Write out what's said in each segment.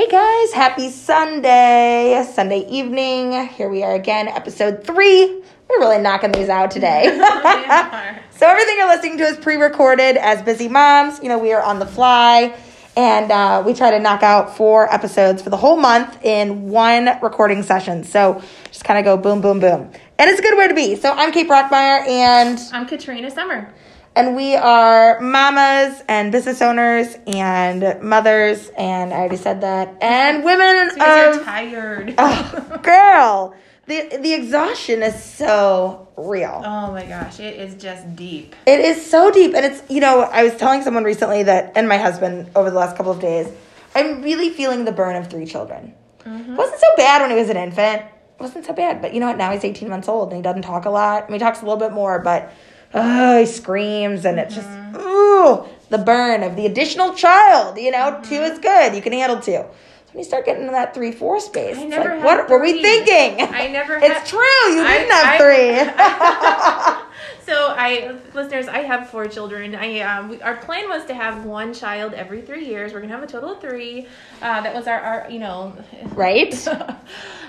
Hey guys, happy Sunday, Sunday evening. Here we are again, episode three. We're really knocking these out today. so, everything you're listening to is pre recorded as busy moms. You know, we are on the fly and uh, we try to knock out four episodes for the whole month in one recording session. So, just kind of go boom, boom, boom. And it's a good way to be. So, I'm Kate Brockmeyer and I'm Katrina Summer. And we are mamas and business owners and mothers, and I already said that, and women. Because you're tired. oh, girl, the the exhaustion is so real. Oh my gosh, it is just deep. It is so deep, and it's you know I was telling someone recently that, and my husband over the last couple of days, I'm really feeling the burn of three children. Mm-hmm. It wasn't so bad when he was an infant. It wasn't so bad, but you know what? Now he's 18 months old and he doesn't talk a lot. I mean, he talks a little bit more, but oh, he screams, and it's just, mm-hmm. ooh, the burn of the additional child. You know, mm-hmm. two is good. You can handle two. So when you start getting into that three four space, I never like, what three. were we thinking? I never. it's true. You I, didn't have I, three. so I, listeners, I have four children. I um, we, our plan was to have one child every three years. We're gonna have a total of three. Uh, that was our, our, you know, right.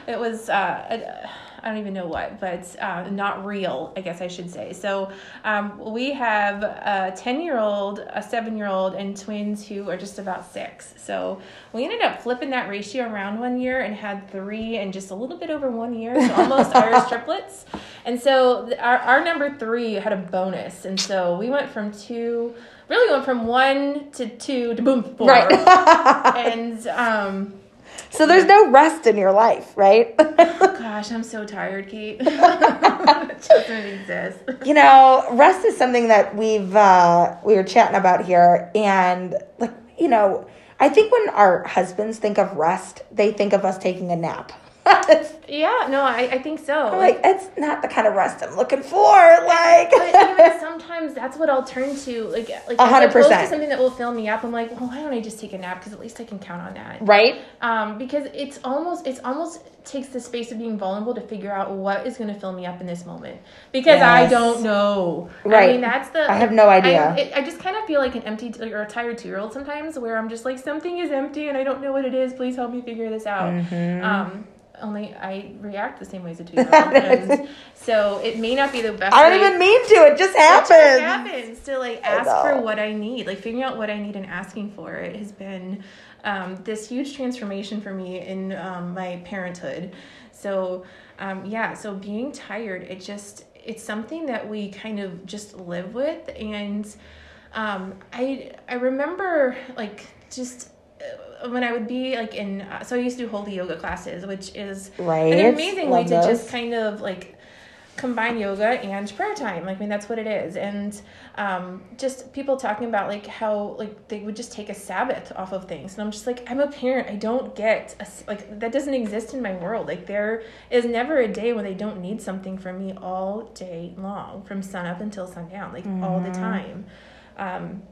it was. Uh, I don't even know what, but uh, not real, I guess I should say. So um, we have a 10 year old, a seven year old, and twins who are just about six. So we ended up flipping that ratio around one year and had three and just a little bit over one year, so almost Irish triplets. And so our, our number three had a bonus. And so we went from two really went from one to two to boom four. Right. and um, so there's no rest in your life, right? oh, gosh, I'm so tired, Kate. it doesn't exist. You know, rest is something that we've uh, we were chatting about here, and like you know, I think when our husbands think of rest, they think of us taking a nap. yeah, no, I, I think so. like, it's not the kind of rest I'm looking for. Like, but even sometimes that's what I'll turn to. Like, like hundred percent something that will fill me up. I'm like, well, why don't I just take a nap? Because at least I can count on that, right? Um, because it's almost it's almost takes the space of being vulnerable to figure out what is going to fill me up in this moment because yes. I don't know. Right. I mean, that's the. I have no idea. I, it, I just kind of feel like an empty or a tired two year old sometimes, where I'm just like something is empty and I don't know what it is. Please help me figure this out. Mm-hmm. Um, only I react the same way as a two year old. so it may not be the best. I don't even mean to. It just happens. It just happens to like ask for what I need, like figuring out what I need and asking for it has been um, this huge transformation for me in um, my parenthood. So um, yeah, so being tired, it just it's something that we kind of just live with, and um, I I remember like just when I would be like in, uh, so I used to do holy yoga classes, which is right. an amazing Love way to just kind of like combine yoga and prayer time. Like, I mean, that's what it is. And um, just people talking about like how like they would just take a Sabbath off of things. And I'm just like, I'm a parent. I don't get a, like that doesn't exist in my world. Like there is never a day when they don't need something from me all day long, from sun up until sundown, like mm-hmm. all the mm-hmm. time. Um,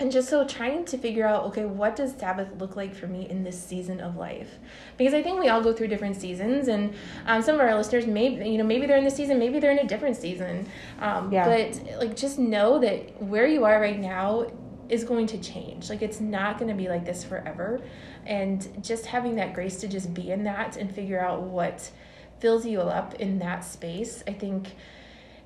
and just so trying to figure out okay what does sabbath look like for me in this season of life? Because i think we all go through different seasons and um, some of our listeners maybe you know maybe they're in the season maybe they're in a different season. Um, yeah. but like just know that where you are right now is going to change. Like it's not going to be like this forever. And just having that grace to just be in that and figure out what fills you up in that space i think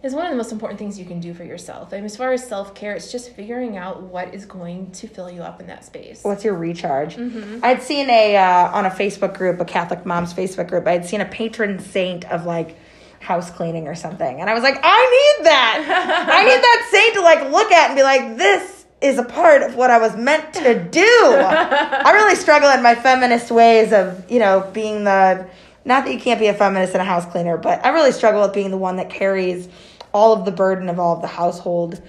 is one of the most important things you can do for yourself. I mean, as far as self care, it's just figuring out what is going to fill you up in that space. What's your recharge? Mm-hmm. I'd seen a uh, on a Facebook group, a Catholic moms Facebook group. I'd seen a patron saint of like house cleaning or something, and I was like, I need that. I need that saint to like look at and be like, this is a part of what I was meant to do. I really struggle in my feminist ways of you know being the not that you can't be a feminist and a house cleaner, but I really struggle with being the one that carries all of the burden of all of the household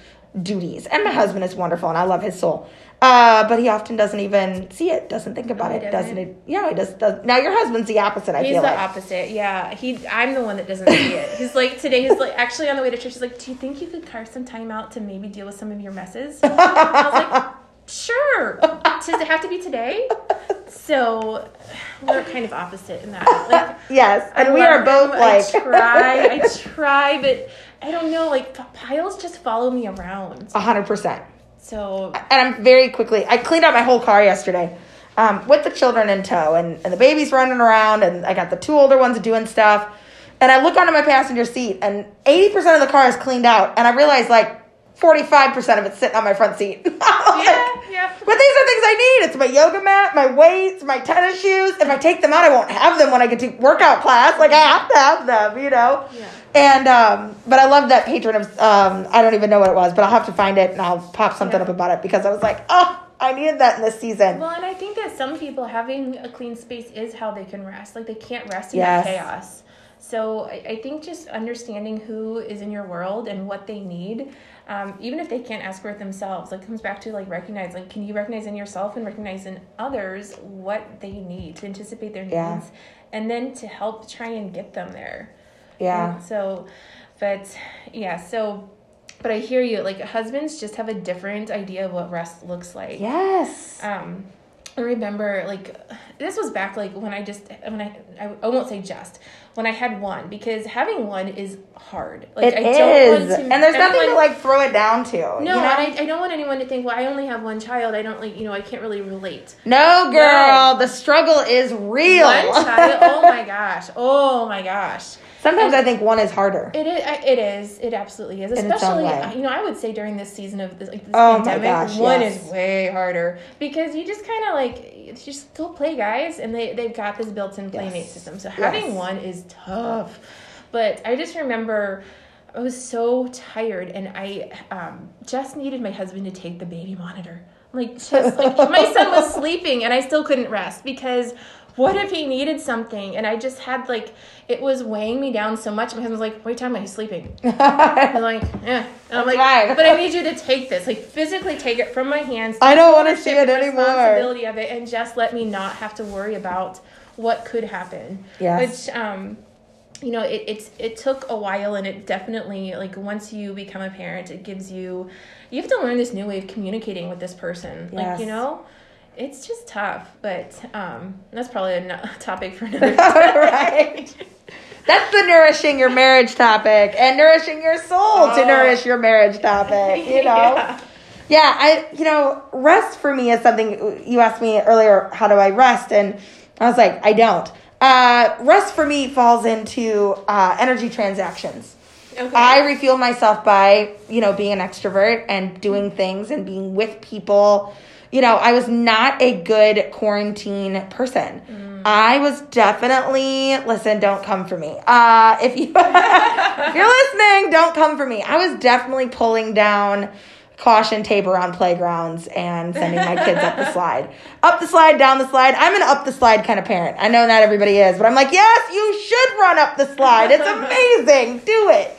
duties. And my husband is wonderful and I love his soul. Uh, but he often doesn't even see it, doesn't think about it, doesn't. it? Yeah, he does, does. Now your husband's the opposite. I feel like. he's feel the like. opposite. Yeah, he. I'm the one that doesn't see it. He's like today. He's like actually on the way to church. He's like, "Do you think you could carve some time out to maybe deal with some of your messes?" I was like, "Sure." Does it have to be today? So we're kind of opposite in that. Like, yes, and I we are both him. like. I try. I try, but I don't know, like piles just follow me around. A hundred percent. So and I'm very quickly. I cleaned out my whole car yesterday. um, with the children in tow, and, and the baby's running around, and I got the two older ones doing stuff. And I look onto my passenger seat, and 80% of the car is cleaned out. And I realize, like, 45% of it's sitting on my front seat. like, yeah, yeah. But these are things I need. It's my yoga mat, my weights, my tennis shoes. If I take them out, I won't have them when I get to workout class. Like, I have to have them, you know? Yeah. And, um, but I love that patron of, um, I don't even know what it was, but I'll have to find it and I'll pop something Yeah. up about it because I was like, oh, I needed that in this season. Well, and I think that some people having a clean space is how they can rest. Like they can't rest in Yes. chaos. So I, I think just understanding who is in your world and what they need, um, even if they can't ask for it themselves, like comes back to like recognize, like can you recognize in yourself and recognize in others what they need to anticipate their needs, Yeah. and then to help try and get them there. yeah. And so, but yeah, so. But I hear you. Like husbands just have a different idea of what rest looks like Yes. um I remember like this was back like when I just when I I, I won't say just when I had one because having one is hard. Like It I is. don't want to and there's nothing to like throw it down to. no, you know? I, I don't want anyone to think, well, I only have one child. I don't like, you know, I can't really relate. No, girl, the struggle is real. One child, oh my gosh, oh my gosh. Sometimes I think one is harder. It is. It is. It absolutely is. In its own Especially, you know, I would say during this season of this, like this Oh pandemic, gosh, one yes. is way harder because you just kind of like just still play guys, and they they've got this built-in playmate Yes. system. So having Yes. one is tough. But I just remember. I was so tired, and I um, just needed my husband to take the baby monitor. Like, just like my son was sleeping, and I still couldn't rest because what if he needed something? And I just had like it was weighing me down so much. My husband was like, "Wait, time, he's sleeping." I'm like, "Yeah," and I'm like, fine. "But I need you to take this, like physically take it from my hands." I don't wanna ownership see it anymore. Responsibility of it, and just let me not have to worry about what could happen. Yes. Which um you know it, it's it took a while and it definitely like once you become a parent it gives you you have to learn this new way of communicating with this person like you know it's just tough but um that's probably a topic for another right. That's the nourishing your marriage topic and nourishing your soul to Oh. nourish your marriage topic, you know? Yeah. Yeah, I you know, rest for me is something you asked me earlier, how do I rest? And I was like, I don't. Uh, rest for me falls into uh, energy transactions. okay I refuel myself by, you know, being an extrovert and doing things and being with people. You know, I was not a good quarantine person. I was definitely listen, don't come for me. Uh if you if you're listening, don't come for me. I was definitely pulling down caution tape around playgrounds and sending my kids up the slide. Up the slide, down the slide. I'm an up the slide kind of parent. I know not everybody is, but I'm like, yes, you should run up the slide. It's amazing. Do it.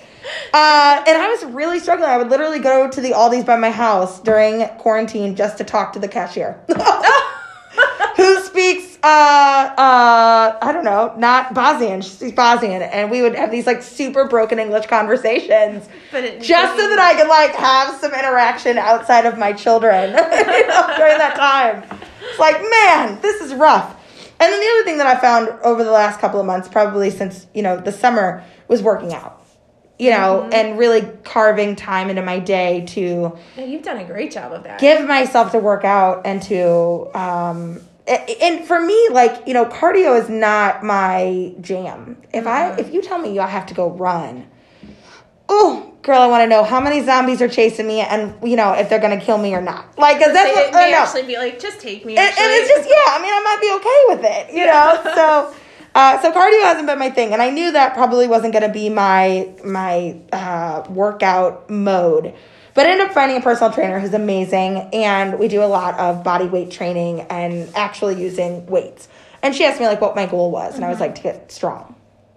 Uh, and I was really struggling. I would literally go to the Aldi's by my house during quarantine just to talk to the cashier. Who speaks, uh, uh, I don't know, not Bosnian. She speaks Bosnian. And we would have these like super broken English conversations it, just so that I could like have some interaction outside of my children you know, during that time. It's like, man, this is rough. And then the other thing that I found over the last couple of months, probably since you know the summer, was working out. You know, and really carving time into my day to Yeah, you've done a great job of that. give myself to work out and to um and for me like you know cardio is not my jam. If i if you tell me I have to go run oh girl i want to know how many zombies are chasing me and you know if they're gonna kill me or not. Like because that's Say what it may know. actually be like just take me and, and it's just yeah i mean i might be okay with it you know? So uh, so cardio hasn't been my thing and i knew that probably wasn't going to be my my uh, workout mode. But I ended up finding a personal trainer who's amazing and we do a lot of body weight training and actually using weights. And she asked me like what my goal was and i was like to get strong.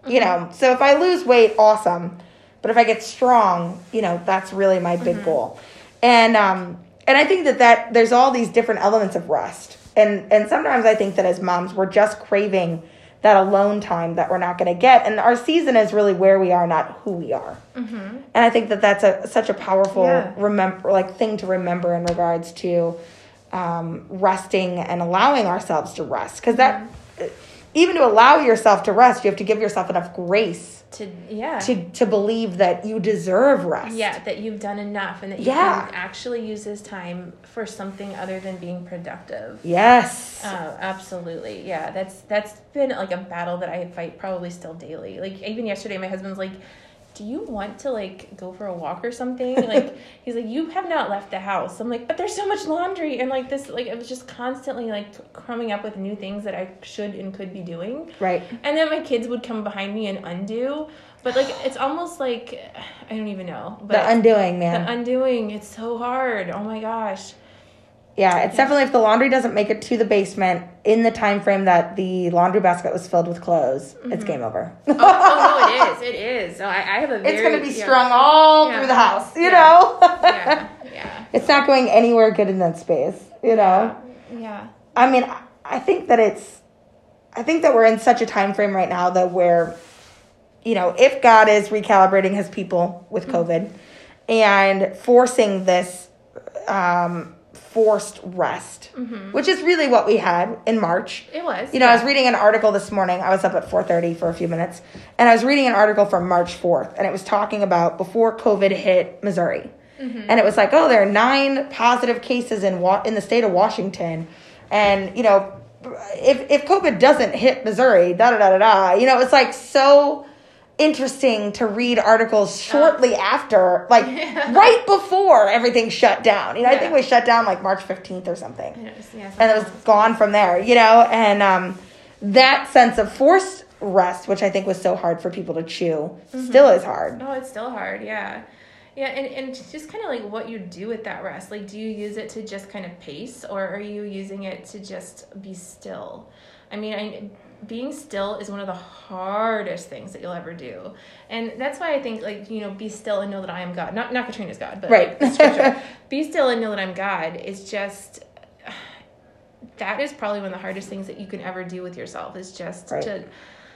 You know so if i lose weight awesome. But if i get strong you know that's really my big goal. And um and i think that that there's all these different elements of rest. And and sometimes i think that as moms we're just craving that alone time that we're not going to get. And our season is really where we are not who we are. And i think that that's a such a powerful Yeah. remember like thing to remember in regards to um, resting and allowing ourselves to rest. Because that even to allow yourself to rest, you have to give yourself enough grace to yeah to to believe that you deserve rest. Yeah, that you've done enough and that you Yeah. can actually use this time for something other than being productive. Yes. Uh, absolutely. Yeah, that's that's been like a battle that I fight probably still daily. Like even yesterday my husband's like, "Do you want to like go for a walk or something?" Like he's like, "You have not left the house." I'm like, "But there's so much laundry." And like this like it was just constantly like coming up with new things that I should and could be doing. right. And then my kids would come behind me and undo. But like it's almost like I don't even know. But The undoing, man. the undoing, it's so hard. Oh my gosh. Yeah, it's definitely if the laundry doesn't make it to the basement in the time frame that the laundry basket was filled with clothes, it's game over. Oh, oh no, it is. It is. So I, I have a very it's going to be yeah. strung all Yeah. through the house, you Yeah. know? Yeah. Yeah. it's not going anywhere good in that space, you know? Yeah. I mean, I- I think that it's, I think that we're in such a time frame right now that we're, you know, if God is recalibrating his people with COVID and forcing this um, forced rest, mm-hmm. which is really what we had in March. It was. You know, I was reading an article this morning. I was up at 4:30 for a few minutes, and I was reading an article from March 4th, and it was talking about before COVID hit Missouri. Mm-hmm. And it was like, oh, there are nine positive cases in wa- in the state of Washington, and you know, if if COVID doesn't hit Missouri, da da da da da, you know, it's like so interesting to read articles shortly after, like right before everything shut down. You know, I think we shut down like March 15th or something and it was gone from there, you know, and um, that sense of forced rest, which I think was so hard for people to chew, still is hard. No, it's still hard. Yeah. Yeah, and, and just kind of like what you do with that rest. Like, do you use it to just kind of pace, or are you using it to just be still? I mean, I, being still is one of the hardest things that you'll ever do, and that's why I think like you know, be still and know that I am God. Not not Katrina's God, but Right. like, scripture. be still and know that I'm God is just that is probably one of the hardest things that you can ever do with yourself is just Right. to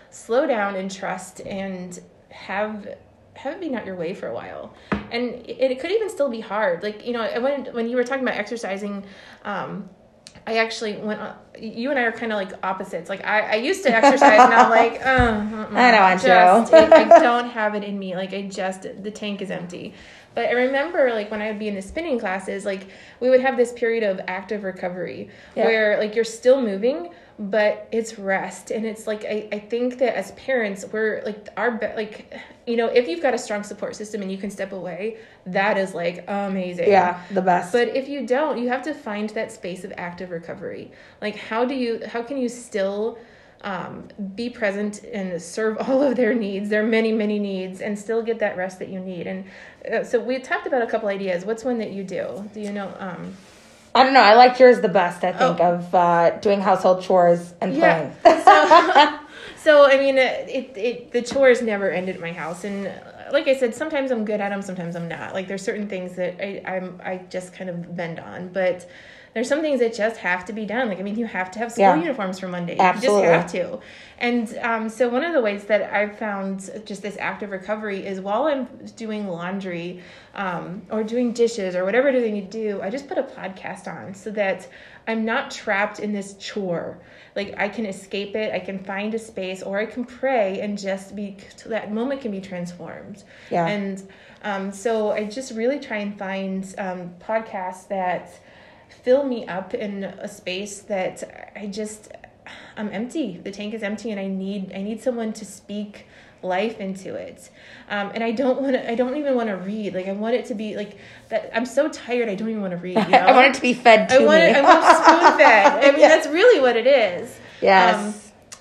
slow down and trust and have have it be not your way for a while and it, it could even still be hard like you know when when you were talking about exercising um I actually went. On, you and I are kind of like opposites. Like I, I used to exercise, and I'm like, uh, uh-uh, I know, Aunt just, it- I don't have it in me. Like I just, the tank is empty. But I remember, like when I would be in the spinning classes, like we would have this period of active recovery Yeah. where like you're still moving, but it's rest, and it's like I, I think that as parents, we're like our be- like you know if you've got a strong support system and you can step away, that is like amazing. Yeah, the best. But if you don't, you have to find that space of active recovery. Like how do you how can you still um, be present and serve all of their needs, their many many needs, and still get that rest that you need? And uh, so we talked about a couple ideas. What's one that you do? Do you know? Um, I don't know. I liked yours the best. I think Oh. of uh, doing household chores and Yeah. playing. so, so I mean, it, it, it the chores never ended at my house, and uh, like I said, sometimes I'm good at them, sometimes I'm not. Like there's certain things that I I'm I just kind of bend on, but there's some things that just have to be done. Like I mean, you have to have school Yeah. uniforms for Monday. Absolutely. You just have to. And um, so one of the ways that I've found just this active recovery is while I'm doing laundry um, or doing dishes or whatever it is I need to do, I just put a podcast on so that I'm not trapped in this chore. Like I can escape it, I can find a space, or I can pray and just be that moment can be transformed. Yeah. And um, so I just really try and find um, podcasts that fill me up in a space that I just I'm empty. The tank is empty, and I need I need someone to speak life into it. Um, and I don't want to. I don't even want to read. Like I want it to be like that. I'm so tired. I don't even want to read. You know? I want it to be fed to I want me. it, I want spoon fed. I mean, Yeah. that's really what it is. Yes. Um,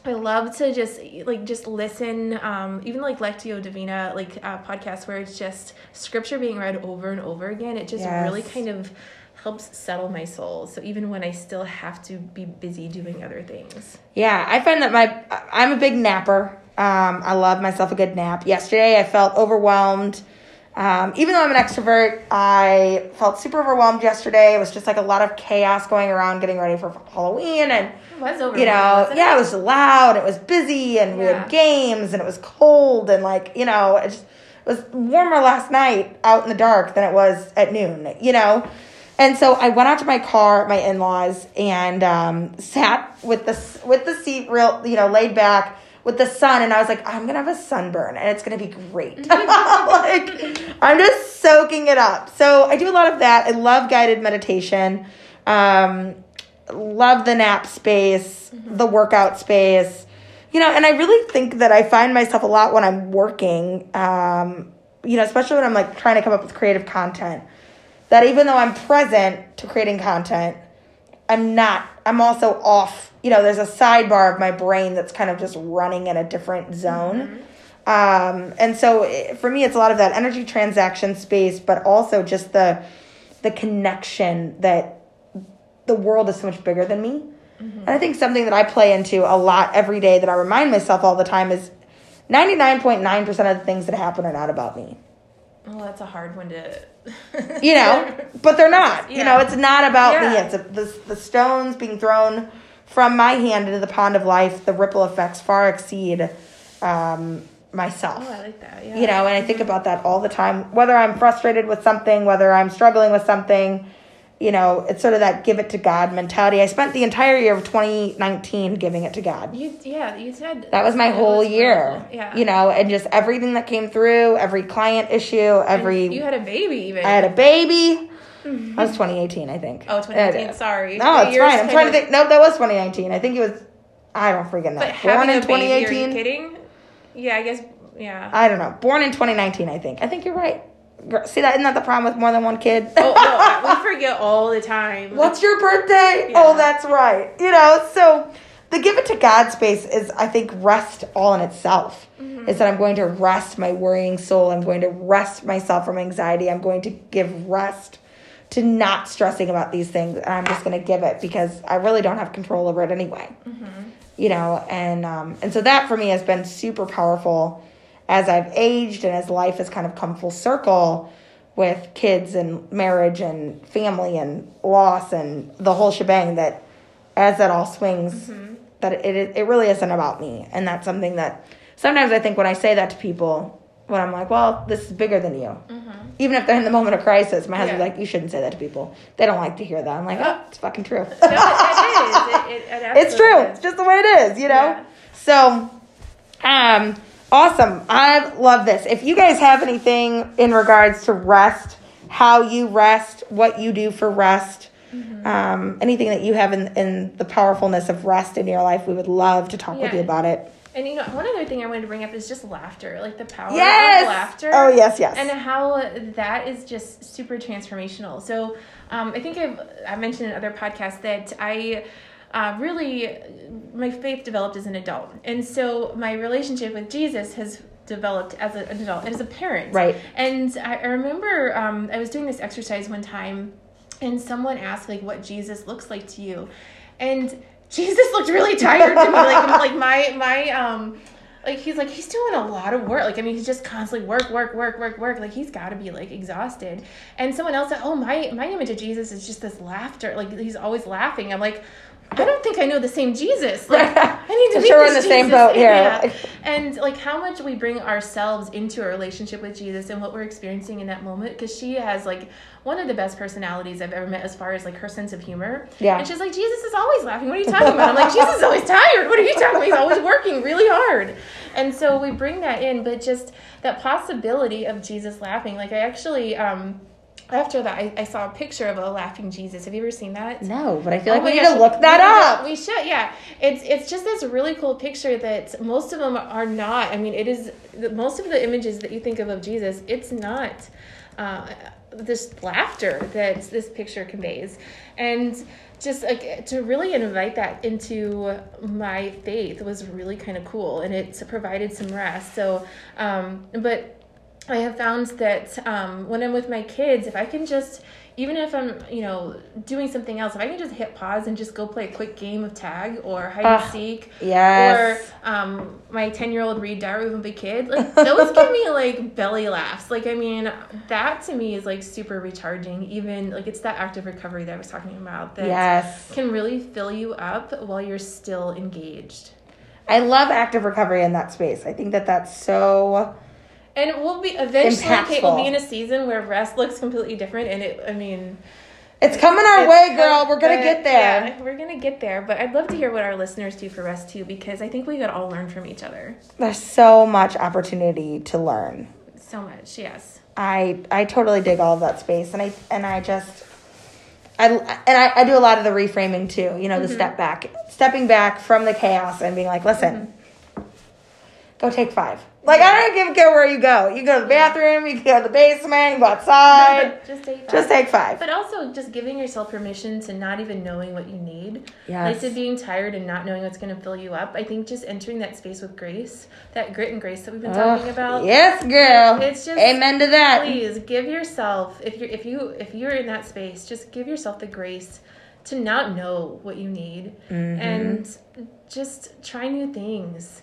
I love to just like just listen, um, even like Lectio Divina, like uh, podcasts where it's just scripture being read over and over again. It just Yes. really kind of helps settle my soul. So even when I still have to be busy doing other things. Yeah, I find that my I'm a big napper. Um, I love myself a good nap. Yesterday, I felt overwhelmed. Um, even though I'm an extrovert, I felt super overwhelmed yesterday. It was just like a lot of chaos going around, getting ready for Halloween, and you know, yeah, it was loud. It was busy, and we had games, and it was cold, and like you know, it, just, it was warmer last night out in the dark than it was at noon. You know, And so I went out to my car, my in laws, and um, sat with the with the seat real, you know, laid back with the sun, and I was like, I'm gonna have a sunburn, and it's gonna be great. like I'm just soaking it up. So I do a lot of that. I love guided meditation. Um, love the nap space, mm-hmm. the workout space. You know, and I really think that I find myself a lot when I'm working. Um, you know, especially when I'm like trying to come up with creative content that even though I'm present to creating content, I'm not, I'm also off. You know, there's a sidebar of my brain that's kind of just running in a different zone. Mm-hmm. Um, and so it, for me, it's a lot of that energy transaction space, but also just the, the connection that the world is so much bigger than me. Mm-hmm. And I think something that I play into a lot every day that I remind myself all the time is 99.9% of the things that happen are not about me. Well, that's a hard one to. You know, but they're not. Yeah. You know, it's not about yeah. me. It's a, the the stones being thrown from my hand into the pond of life. The ripple effects far exceed um, myself. Oh, I like that. Yeah. You know, and I think mm-hmm. about that all the time. Whether I'm frustrated with something, whether I'm struggling with something, you know, it's sort of that give it to God mentality. I spent the entire year of 2019 giving it to God. You, yeah, you said that was my whole was year. Yeah, you know, and just everything that came through, every client issue, every. And you had a baby, even. I had a baby. Mm-hmm. That was 2018, I think. Oh, 2018. Sorry. No, it's fine. I'm trying to think. No, that was 2019. I think it was. I don't freaking know. But Born in 2018. Baby, are you kidding? Yeah, I guess. Yeah. I don't know. Born in 2019, I think. I think you're right. See that isn't that the problem with more than one kid? oh no, we forget all the time. What's your birthday? Yeah. Oh, that's right. You know, so the give it to God space is, I think, rest all in itself. Mm-hmm. Is that I'm going to rest my worrying soul. I'm going to rest myself from anxiety. I'm going to give rest to not stressing about these things. And I'm just going to give it because I really don't have control over it anyway. Mm-hmm. You know, and um, and so that for me has been super powerful as I've aged and as life has kind of come full circle with kids and marriage and family and loss and the whole shebang that as that all swings mm-hmm. that it it really isn't about me and that's something that sometimes I think when I say that to people when I'm like well this is bigger than you mm-hmm. even if they're in the moment of crisis my husband's yeah. like you shouldn't say that to people they don't like to hear that I'm like oh it's fucking true no, it, it is it, it, it's true is. it's just the way it is you know yeah. so um Awesome. I love this. If you guys have anything in regards to rest, how you rest, what you do for rest, mm-hmm. um, anything that you have in, in the powerfulness of rest in your life, we would love to talk yeah. with you about it. And you know, one other thing I wanted to bring up is just laughter, like the power yes! of laughter. Oh yes, yes. And how that is just super transformational. So um, I think I've I mentioned in other podcasts that I uh, really my faith developed as an adult. And so my relationship with jesus has developed as an adult and as a parent. Right. And i, I remember um, i was doing this exercise one time and someone asked like what jesus looks like to you. And jesus looked really tired to me. Like like my my um like he's like he's doing a lot of work. Like i mean he's just constantly work work work work work. Like he's got to be like exhausted. And someone else said oh my my image of jesus is just this laughter. Like he's always laughing. I'm like I don't think I know the same Jesus. Like, I need to meet sure this in the Jesus. same boat here. Yeah. And like how much we bring ourselves into a relationship with Jesus and what we're experiencing in that moment. Because she has like one of the best personalities I've ever met as far as like her sense of humor. Yeah. And she's like, Jesus is always laughing. What are you talking about? I'm like, Jesus is always tired. What are you talking about? He's always working really hard. And so we bring that in, but just that possibility of Jesus laughing. Like I actually um after that, I, I, saw a picture of a laughing Jesus. Have you ever seen that? No, but I feel like oh we need gosh, to look that up. we should, yeah. It's it's just this really cool picture that most of them are not. I mean, it is most of the images that you think of of Jesus. It's not uh, this laughter that this picture conveys, and just like to really invite that into my faith was really kind of cool, and it provided some rest. So, um, but I have found that um, when I'm with my kids, if I can just, even if I'm, you know, doing something else, if I can just hit pause and just go play a quick game of tag or hide and seek, yes. or um, my ten year old read Diary of a Kid, like those give me like belly laughs. Like I mean, that to me is like super recharging. Even like it's that active recovery that I was talking about that yes. can really fill you up while you're still engaged. I love active recovery in that space. I think that that's so and we'll be eventually Kate will be in a season where rest looks completely different and it I mean It's coming our It's way, girl. We're gonna get there. Yeah, we're gonna get there. But I'd love to hear what our listeners do for rest too, because I think we could all learn from each other There's so much opportunity to learn. so much. Yes. I I totally dig all of that space, and I and I just. I, and I, I do a lot of the reframing too, you know, the mm-hmm. step back, stepping back from the chaos and being like, listen, mm-hmm. Go take five. Like, I don't give a care where you go. You go to the bathroom, you can go to the basement, you go outside. just take five. just take five. But also just giving yourself permission to not even knowing what you need. Yes. Like to being tired and not knowing what's going to fill you up. I think just entering that space with grace, that grit and grace that we've been talking about. Yes, girl. It's just Amen to that. Please give yourself if you're if you if you're in that space, just give yourself the grace to not know what you need Mm-hmm. and just try new things.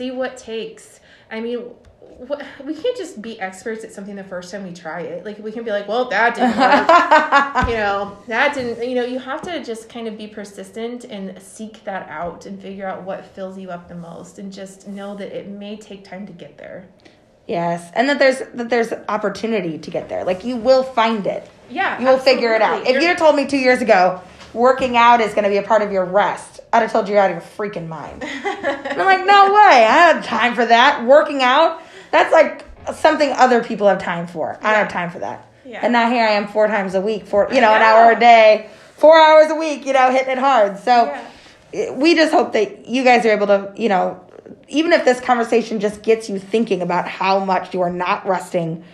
See what takes. I mean, what, we can't just be experts at something the first time we try it. Like we can be like, well, that didn't work. you know, that didn't. You know, you have to just kind of be persistent and seek that out and figure out what fills you up the most, and just know that it may take time to get there. Yes, and that there's that there's opportunity to get there. Like you will find it. Yeah, You will figure it out. If you'd told me two years ago, working out is going to be a part of your rest, I'd have told you you're out of your freaking mind. And I'm like, no way. I don't have time for that. Working out, that's like something other people have time for. I don't have time for that. Yeah. And now here I am four times a week, four, you know, an hour a day, four hours a week, you know, hitting it hard. So Yeah. we just hope that you guys are able to, you know, even if this conversation just gets you thinking about how much you are not resting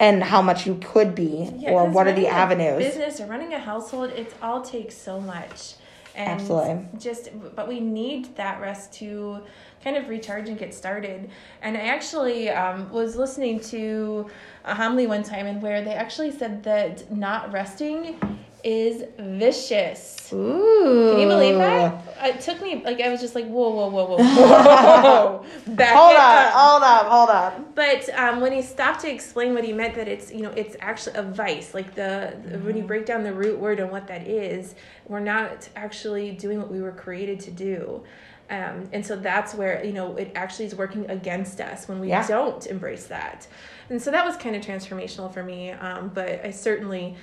and how much you could be Yeah, or what are the avenues. Business or running a household, it all takes so much. And Absolutely. Just, but we need that rest to kind of recharge and get started. And I actually um, was listening to a homily one time, and where they actually said that not resting is vicious. Ooh. Can you believe that? It took me like I was just like whoa whoa whoa whoa whoa. Back Hold on, up. hold up, hold up. But um, when he stopped to explain what he meant, that it's you know it's actually a vice. Like the, the when you break down the root word and what that is, we're not actually doing what we were created to do. Um, and so that's where you know it actually is working against us when we Yeah. don't embrace that. And so that was kind of transformational for me. Um, but I certainly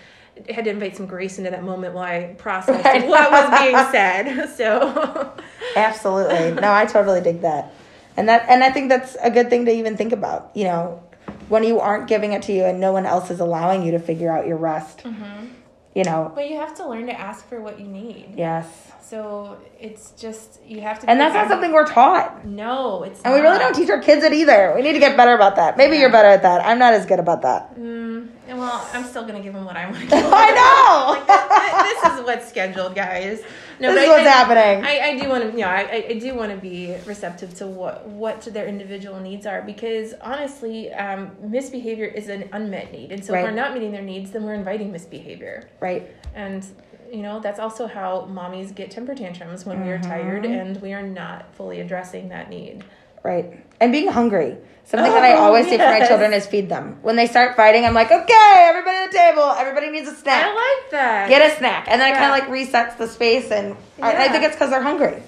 had to invite some grace into that moment while I processed Right. what was being said. So Absolutely. No, I totally dig that. And that and I think that's a good thing to even think about, you know, when you aren't giving it to you and no one else is allowing you to figure out your rest. Mm-hmm. You know, But you have to learn to ask for what you need. yes. So it's just you have to. And that's not something we're taught. No, it's. And we really don't teach our kids it either. We need to get better about that. Maybe you're better at that. I'm not as good about that. Mm, well, I'm still gonna give them what I want to give. 'em. I know. Th- this is what's scheduled, guys. No, This is I- what's I- happening. I, I do want to, you know, I, I- I do want to be receptive to what what their individual needs are because honestly, um, misbehavior is an unmet need, and so Right. if we're not meeting their needs, then we're inviting misbehavior. Right. And you know that's also how mommies get temper tantrums when we are tired Mm-hmm. and we are not fully addressing that need. Right. And being hungry. Something that I Oh, always do for my children is feed them. When they start fighting, I'm like, okay, everybody at the table. Everybody needs a snack. I like that. Get a snack. And then it kind of like resets the space. And I, I think it's because they're hungry.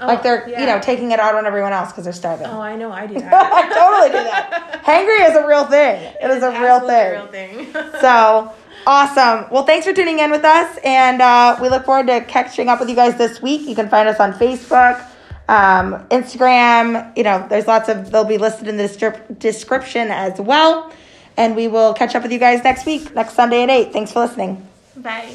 Oh, like they're, you know, taking it out on everyone else because they're starving. Oh, I know. I do that. I totally do that. Hangry is a real thing. It is a real thing. Real thing. So awesome. Well, thanks for tuning in with us. And uh, we look forward to catching up with you guys this week. You can find us on Facebook, um, Instagram. You know, there's lots of, they'll be listed in the descrip- description as well. And we will catch up with you guys next week, next Sunday at 8. Thanks for listening. Bye.